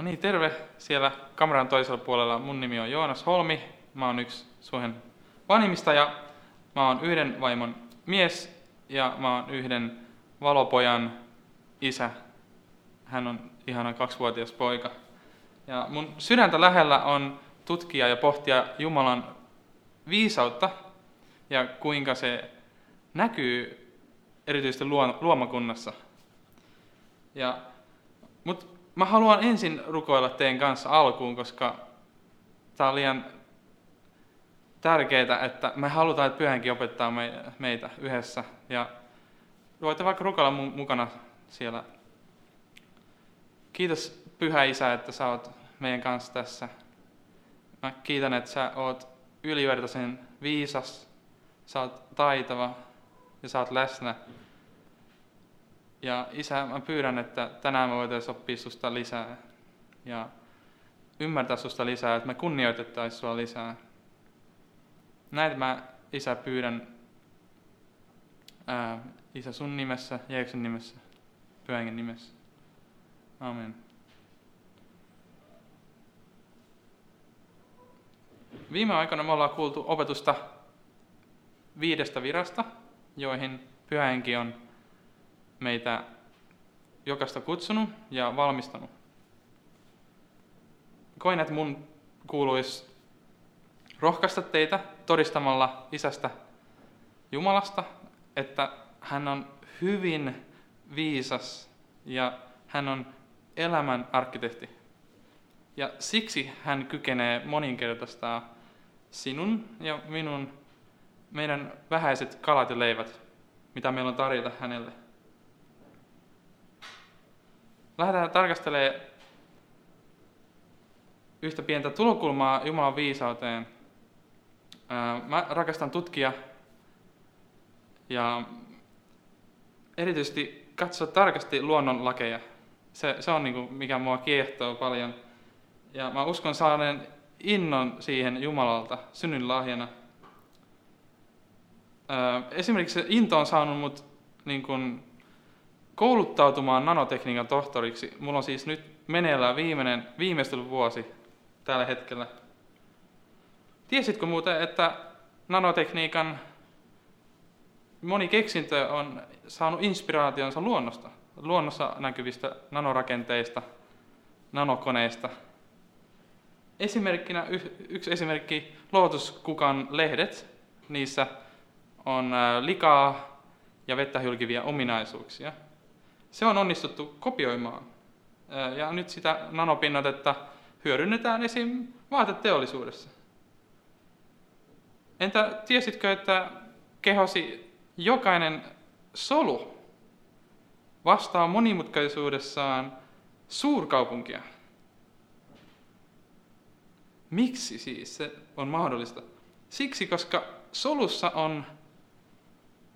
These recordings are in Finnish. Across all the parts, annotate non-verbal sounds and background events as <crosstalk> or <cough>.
No niin, terve siellä kameran toisella puolella. Mun nimi on Joonas Holmi. Mä oon yksi Suomen vanhimmista ja mä oon yhden vaimon mies ja mä oon yhden valopojan isä. Hän on ihana kaksivuotias poika. Ja mun sydäntä lähellä on tutkia ja pohtia Jumalan viisautta ja kuinka se näkyy erityisesti luomakunnassa. Ja, mutta mä haluan ensin rukoilla teidän kanssa alkuun, koska tämä on liian tärkeää, että me halutaan, että pyhänkin opettaa meitä yhdessä. Ja voitte vaikka rukoilla mukana siellä. Kiitos Pyhä Isä, että sä oot meidän kanssa tässä. Mä kiitän, että sä oot ylivertaisen viisas, sä oot taitava ja sä oot läsnä. Ja isä, mä pyydän, että tänään me voitaisiin oppia susta lisää ja ymmärtää susta lisää, että me kunnioitettaisiin sua lisää. Näitä mä, isä, pyydän ää, isä sun nimessä, Jeesuksen nimessä, pyhänkin nimessä. Amen. Viime aikoina me ollaan kuultu opetusta viidestä virasta, joihin pyhänkin on meitä jokaista kutsunut ja valmistanut. Koin, että mun kuuluisi rohkaista teitä todistamalla isästä Jumalasta, että hän on hyvin viisas ja hän on elämän arkkitehti. Ja siksi hän kykenee moninkertaistaa sinun ja minun, meidän vähäiset kalat ja leivät, mitä meillä on tarjota hänelle. Lähdetään tarkastelemaan yhtä pientä tulokulmaa Jumalan viisauteen. Mä rakastan tutkia ja erityisesti katsoa tarkasti luonnonlakeja. Se, se on niin kuin, mikä mua kiehtoo paljon. Ja mä uskon saaneen innon siihen Jumalalta synnynlahjana. Esimerkiksi se into on saanut mut niin kuin, kouluttautumaan nanotekniikan tohtoriksi. Mulla on siis nyt meneillään viimeinen viimeistelyvuosi tällä hetkellä. Tiesitkö muuten, että nanotekniikan moni keksintö on saanut inspiraationsa luonnosta, luonnossa näkyvistä nanorakenteista, nanokoneista. Esimerkkinä, yksi esimerkki, lootuskukan lehdet, niissä on likaa ja vettä hylkiviä ominaisuuksia – se on onnistuttu kopioimaan. Ja nyt sitä nanopinnotetta hyödynnetään esim. vaateteollisuudessa. Entä tiesitkö, että kehosi jokainen solu vastaa monimutkaisuudessaan suurkaupunkia? Miksi siis se on mahdollista? Siksi, koska solussa on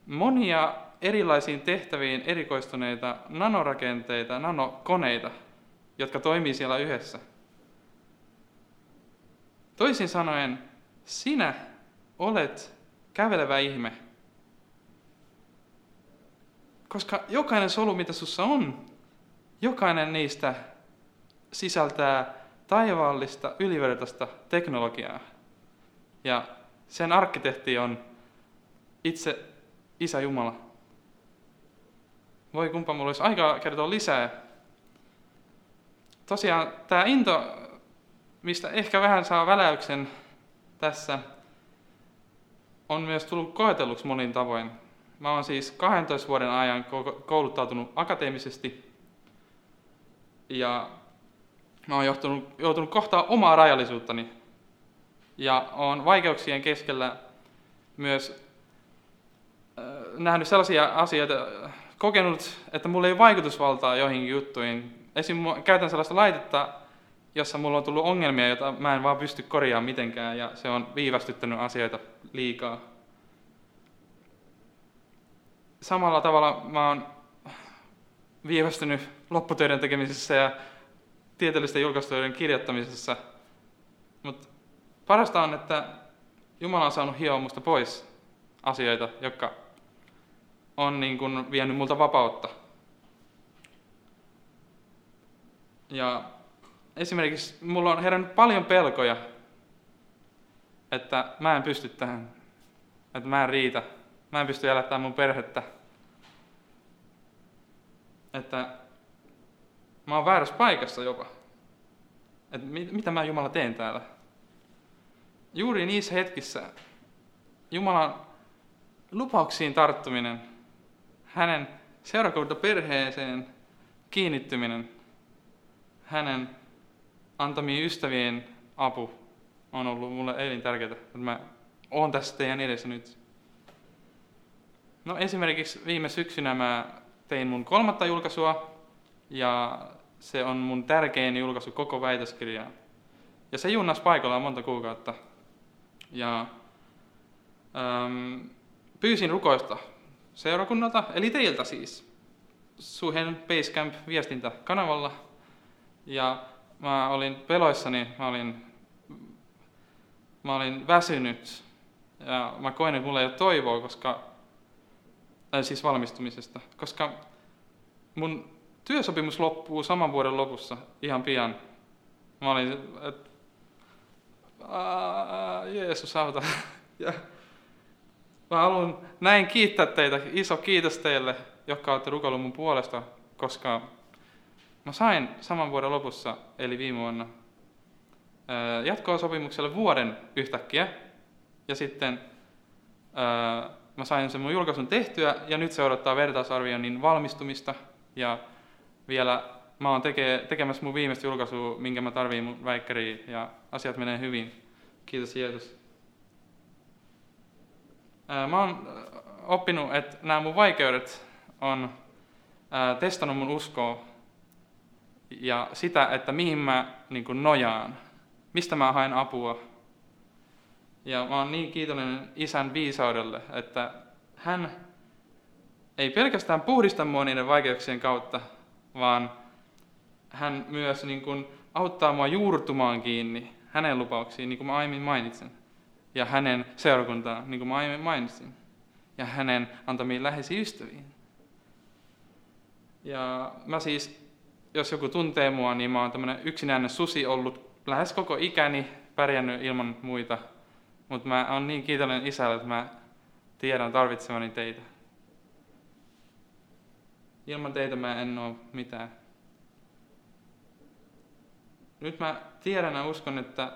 monia erilaisiin tehtäviin erikoistuneita nanorakenteita, nanokoneita, jotka toimii siellä yhdessä. Toisin sanoen, sinä olet kävelevä ihme. Koska jokainen solu, mitä sussa on, jokainen niistä sisältää taivaallista, ylivertaista teknologiaa. Ja sen arkkitehti on itse Isä Jumala. Voi kumpa mulla olisi aikaa kertoa lisää. Tosiaan tämä into, mistä ehkä vähän saa väläyksen tässä, on myös tullut koetelluksi monin tavoin. Mä oon siis 12 vuoden ajan kouluttautunut akateemisesti ja mä oon joutunut, joutunut kohtaa omaa rajallisuuttani ja on vaikeuksien keskellä myös äh, nähnyt sellaisia asioita, kokenut, että mulla ei vaikutusvaltaa joihinkin juttuihin. Esim. käytän sellaista laitetta, jossa mulla on tullut ongelmia, joita mä en vaan pysty korjaamaan mitenkään, ja se on viivästyttänyt asioita liikaa. Samalla tavalla mä oon viivästynyt lopputöiden tekemisessä ja tieteellisten julkaistujen kirjoittamisessa. Mutta parasta on, että Jumala on saanut hioa musta pois asioita, jotka on niin kuin vienyt multa vapautta. Ja esimerkiksi mulla on herännyt paljon pelkoja, että mä en pysty tähän, että mä en riitä, mä en pysty elättämään mun perhettä, että mä oon väärässä paikassa jopa. Että mit, mitä mä Jumala teen täällä? Juuri niissä hetkissä Jumalan lupauksiin tarttuminen, hänen seurakuntaperheeseen kiinnittyminen, hänen antamiin ystävien apu on ollut mulle elintärkeää, että mä oon tässä teidän edessä nyt. No esimerkiksi viime syksynä mä tein mun kolmatta julkaisua, ja se on mun tärkein julkaisu koko väitöskirjaan. Ja se junnas paikallaan monta kuukautta. Ja ähm, pyysin rukoista seurakunnalta, eli teiltä siis, Suhen Basecamp viestintäkanavalla. Ja mä olin peloissani, mä olin, mä olin väsynyt. Ja mä koin, että mulla ei ole toivoa, koska, äh, siis valmistumisesta, koska mun työsopimus loppuu saman vuoden lopussa ihan pian. Mä olin, että Jeesus auta. <laughs> Ja mä haluan näin kiittää teitä, iso kiitos teille, jotka olette rukoilleet mun puolesta, koska mä sain saman vuoden lopussa, eli viime vuonna, jatkoa sopimukselle vuoden yhtäkkiä. Ja sitten mä sain sen mun julkaisun tehtyä, ja nyt se odottaa vertausarvioinnin valmistumista. Ja vielä mä oon teke, tekemässä mun viimeistä julkaisua, minkä mä tarviin mun väikkäriin, ja asiat menee hyvin. Kiitos Jeesus. Mä oon oppinut, että nämä mun vaikeudet on testannut mun uskoa ja sitä, että mihin mä niin nojaan, mistä mä haen apua. Ja mä oon niin kiitollinen isän viisaudelle, että hän ei pelkästään puhdista mua niiden vaikeuksien kautta, vaan hän myös niin kuin auttaa mua juurtumaan kiinni hänen lupauksiin, niin kuin mä aiemmin mainitsin, ja hänen seurakuntaan, niin kuin aiemmin mainitsin, ja hänen antamiin läheisiin ystäviin. Ja mä siis, jos joku tuntee mua, niin mä oon tämmönen yksinäinen susi ollut lähes koko ikäni, pärjännyt ilman muita, mutta mä oon niin kiitollinen isälle, että mä tiedän tarvitsevani teitä. Ilman teitä mä en ole mitään. Nyt mä tiedän ja uskon, että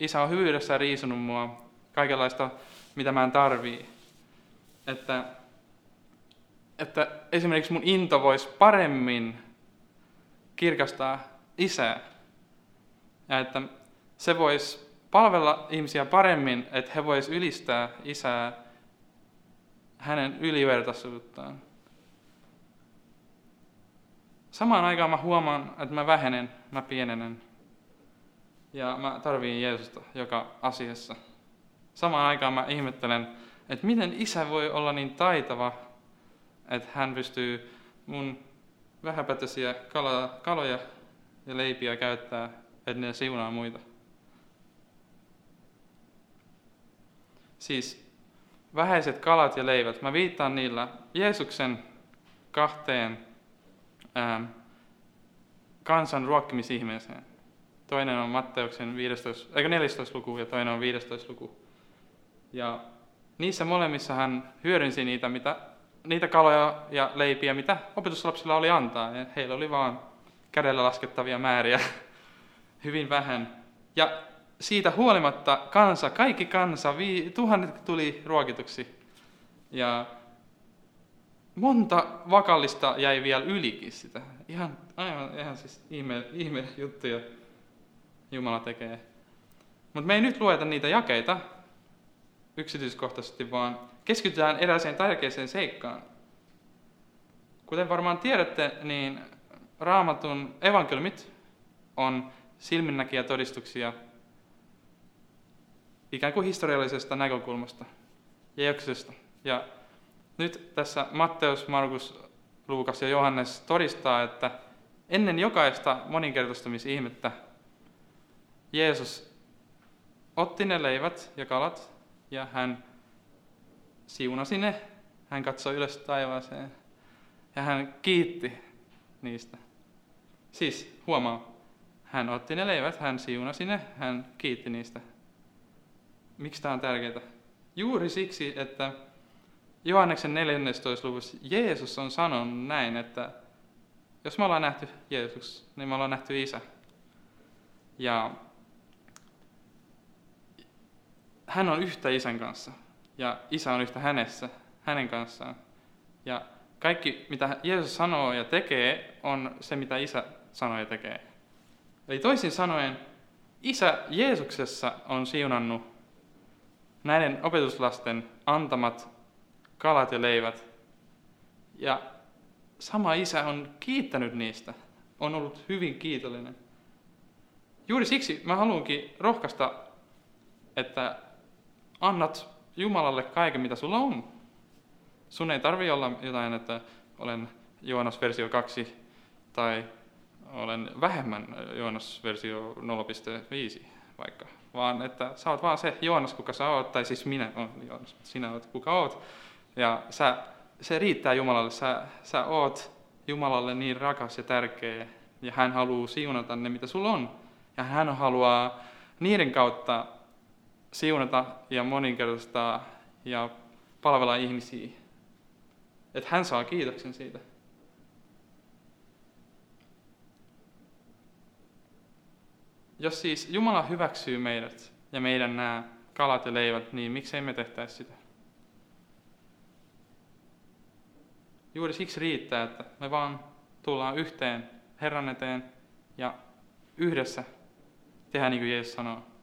isä on hyvyydessä riisunut mua kaikenlaista, mitä mä en tarvii. Että, että esimerkiksi mun into voisi paremmin kirkastaa isää. Ja että se voisi palvella ihmisiä paremmin, että he vois ylistää isää hänen ylivertaisuuttaan. Samaan aikaan mä huomaan, että mä vähenen, mä pienenen. Ja mä tarviin Jeesusta joka asiassa. Samaan aikaan mä ihmettelen, että miten isä voi olla niin taitava, että hän pystyy mun vähäpätöisiä kaloja ja leipiä käyttää, että ne siunaa muita. Siis vähäiset kalat ja leivät, mä viittaan niillä Jeesuksen kahteen ää, kansan ruokkimisihmeeseen. Toinen on Matteuksen 15, eikö 14 luku ja toinen on 15 luku. Ja niissä molemmissa hän hyödynsi niitä, mitä, niitä kaloja ja leipiä, mitä opetuslapsilla oli antaa. Ja heillä oli vaan kädellä laskettavia määriä <laughs> hyvin vähän. Ja siitä huolimatta kansa, kaikki kansa, vii, tuhannet tuli ruokituksi. Ja monta vakallista jäi vielä ylikin sitä. Ihan, aivan, ihan siis ihme, ihme juttuja Jumala tekee. Mutta me ei nyt lueta niitä jakeita yksityiskohtaisesti, vaan keskitytään erääseen tärkeäseen seikkaan. Kuten varmaan tiedätte, niin raamatun evankeliumit on silminnäkiä todistuksia ikään kuin historiallisesta näkökulmasta, Jeesuksesta. Ja nyt tässä Matteus, Markus, Luukas ja Johannes todistaa, että ennen jokaista moninkertaistamisihmettä Jeesus otti ne leivät ja kalat ja hän siunasi ne. Hän katsoi ylös taivaaseen ja hän kiitti niistä. Siis huomaa, hän otti ne leivät, hän siunasi ne, hän kiitti niistä. Miksi tämä on tärkeää? Juuri siksi, että Johanneksen 14. luvussa Jeesus on sanonut näin, että jos me ollaan nähty Jeesus, niin me ollaan nähty Isä. Ja hän on yhtä Isän kanssa ja Isä on yhtä hänessä, hänen kanssaan. Ja kaikki, mitä Jeesus sanoo ja tekee, on se, mitä Isä sanoo ja tekee. Eli toisin sanoen, Isä Jeesuksessa on siunannut näiden opetuslasten antamat kalat ja leivät. Ja sama isä on kiittänyt niistä, on ollut hyvin kiitollinen. Juuri siksi mä haluankin rohkaista, että annat Jumalalle kaiken, mitä sulla on. Sun ei tarvi olla jotain, että olen Joonas versio 2 tai olen vähemmän Joonas versio 0.5 vaikka, vaan että sä oot vaan se Joonas, kuka sä oot, tai siis minä olen Joonas, sinä oot kuka oot. Ja sä, se riittää Jumalalle, sä, sä oot Jumalalle niin rakas ja tärkeä, ja hän haluaa siunata ne, mitä sulla on. Ja hän haluaa niiden kautta siunata ja moninkertaistaa ja palvella ihmisiä. Että hän saa kiitoksen siitä. Jos siis Jumala hyväksyy meidät ja meidän nämä kalat ja leivät, niin miksei me tehtäisi sitä? Juuri siksi riittää, että me vaan tullaan yhteen Herran eteen ja yhdessä tehdään niin kuin Jeesus sanoo.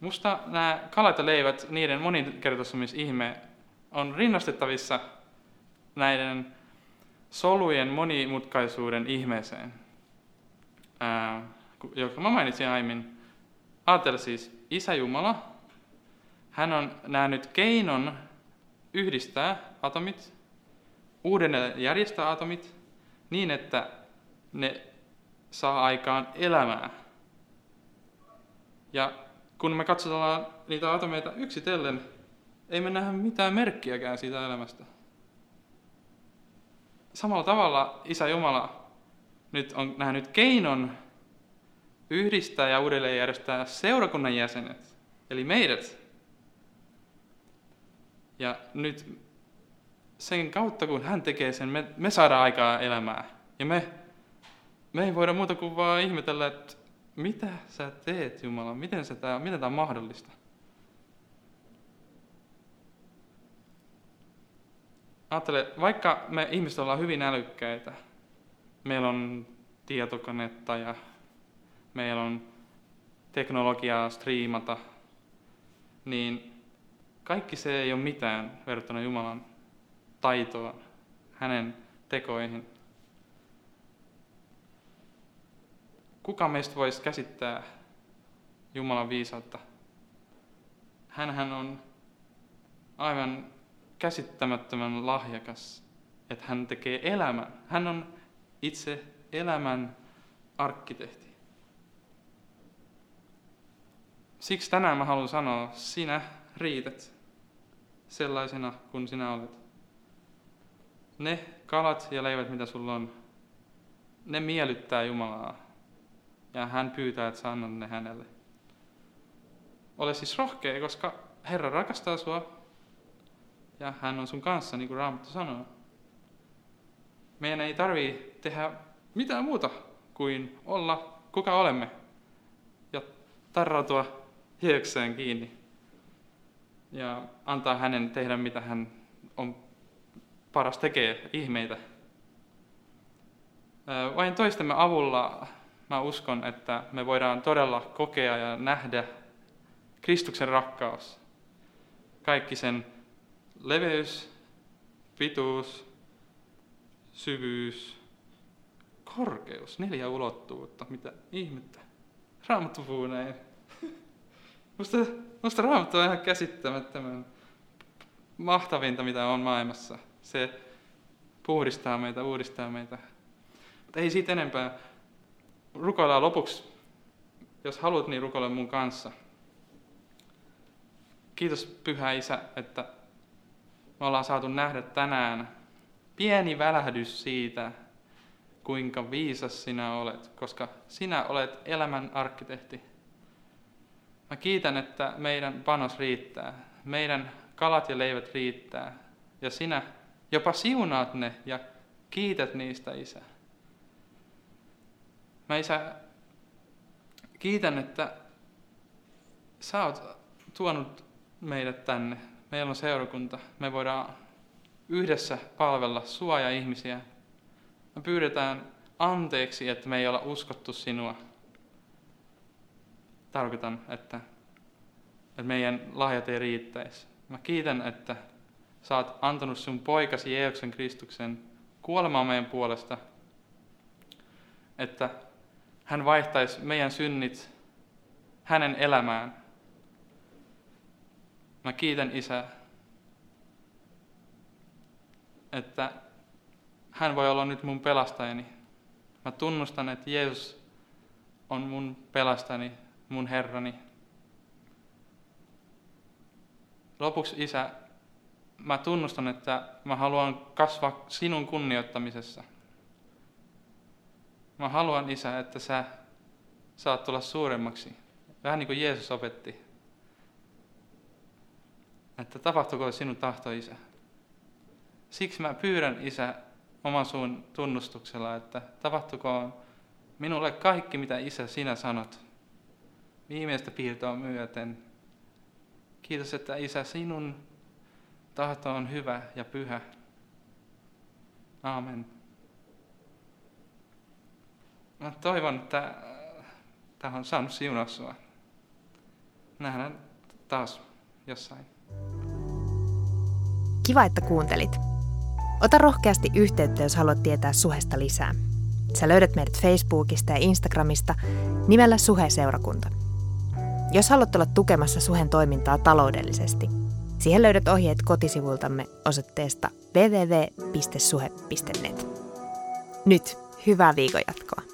Musta nämä kalat ja leivät, niiden moninkertaisumisihme on rinnastettavissa näiden solujen monimutkaisuuden ihmeeseen, joka mä mainitsin aiemmin. Ajattele siis, Isä Jumala, hän on nähnyt keinon yhdistää atomit, uudelleen järjestää atomit niin, että ne saa aikaan elämää. Ja kun me katsotaan niitä atomeita yksitellen, ei me nähdä mitään merkkiäkään siitä elämästä. Samalla tavalla Isä Jumala nyt on nähnyt keinon yhdistää ja uudelleen järjestää seurakunnan jäsenet, eli meidät. Ja nyt sen kautta, kun hän tekee sen, me, me saadaan aikaa elämää. Ja me, me ei voida muuta kuin vaan ihmetellä, että mitä sä teet, Jumala? Miten, se tää, miten tämä on mahdollista? Ajattele, vaikka me ihmiset ollaan hyvin älykkäitä, meillä on tietokonetta ja meillä on teknologiaa striimata, niin kaikki se ei ole mitään verrattuna Jumalan taitoon, hänen tekoihin. Kuka meistä voisi käsittää Jumalan viisautta? Hänhän on aivan käsittämättömän lahjakas, että hän tekee elämän. Hän on itse elämän arkkitehti. Siksi tänään mä haluan sanoa, sinä riität sellaisena kuin sinä olet. Ne kalat ja leivät, mitä sulla on, ne miellyttää Jumalaa ja hän pyytää, että sä annat ne hänelle. Ole siis rohkea, koska Herra rakastaa sua ja hän on sun kanssa, niin kuin Raamattu sanoo. Meidän ei tarvii tehdä mitään muuta kuin olla kuka olemme ja tarrautua hiekseen kiinni ja antaa hänen tehdä mitä hän on paras tekee, ihmeitä. Vain toistemme avulla mä uskon, että me voidaan todella kokea ja nähdä Kristuksen rakkaus. Kaikki sen leveys, pituus, syvyys, korkeus, neljä ulottuvuutta, mitä ihmettä. Raamattu puhuu näin. Musta, musta raamattu on ihan käsittämättömän mahtavinta, mitä on maailmassa. Se puhdistaa meitä, uudistaa meitä. Mutta ei siitä enempää rukoillaan lopuksi, jos haluat, niin rukoile mun kanssa. Kiitos Pyhä Isä, että me ollaan saatu nähdä tänään pieni välähdys siitä, kuinka viisas sinä olet, koska sinä olet elämän arkkitehti. Mä kiitän, että meidän panos riittää, meidän kalat ja leivät riittää, ja sinä jopa siunaat ne ja kiität niistä, Isä. Mä Isä kiitän, että sä oot tuonut meidät tänne. Meillä on seurakunta. Me voidaan yhdessä palvella sua ja ihmisiä. Me pyydetään anteeksi, että me ei olla uskottu sinua. Tarkoitan, että, että meidän lahjat ei riittäisi. Mä kiitän, että sä oot antanut sun poikasi Jeesuksen Kristuksen kuolemaan meidän puolesta, että hän vaihtaisi meidän synnit hänen elämään. Mä kiitän Isä, että hän voi olla nyt mun pelastajani. Mä tunnustan, että Jeesus on mun pelastajani, mun Herrani. Lopuksi Isä, mä tunnustan, että mä haluan kasvaa sinun kunnioittamisessa. Mä haluan, Isä, että sä saat tulla suuremmaksi. Vähän niin kuin Jeesus opetti. Että tapahtuko sinun tahto, Isä. Siksi mä pyydän, Isä, oman suun tunnustuksella, että tapahtuko minulle kaikki, mitä Isä sinä sanot. Viimeistä piirtoa myöten. Kiitos, että Isä, sinun tahto on hyvä ja pyhä. Aamen. Mä toivon, että tämä on saanut siunaa sua. Nähdään taas jossain. Kiva, että kuuntelit. Ota rohkeasti yhteyttä, jos haluat tietää Suhesta lisää. Sä löydät meidät Facebookista ja Instagramista nimellä Suhe-seurakunta. Jos haluat olla tukemassa Suhen toimintaa taloudellisesti, siihen löydät ohjeet kotisivultamme osoitteesta www.suhe.net. Nyt hyvää viikon jatkoa.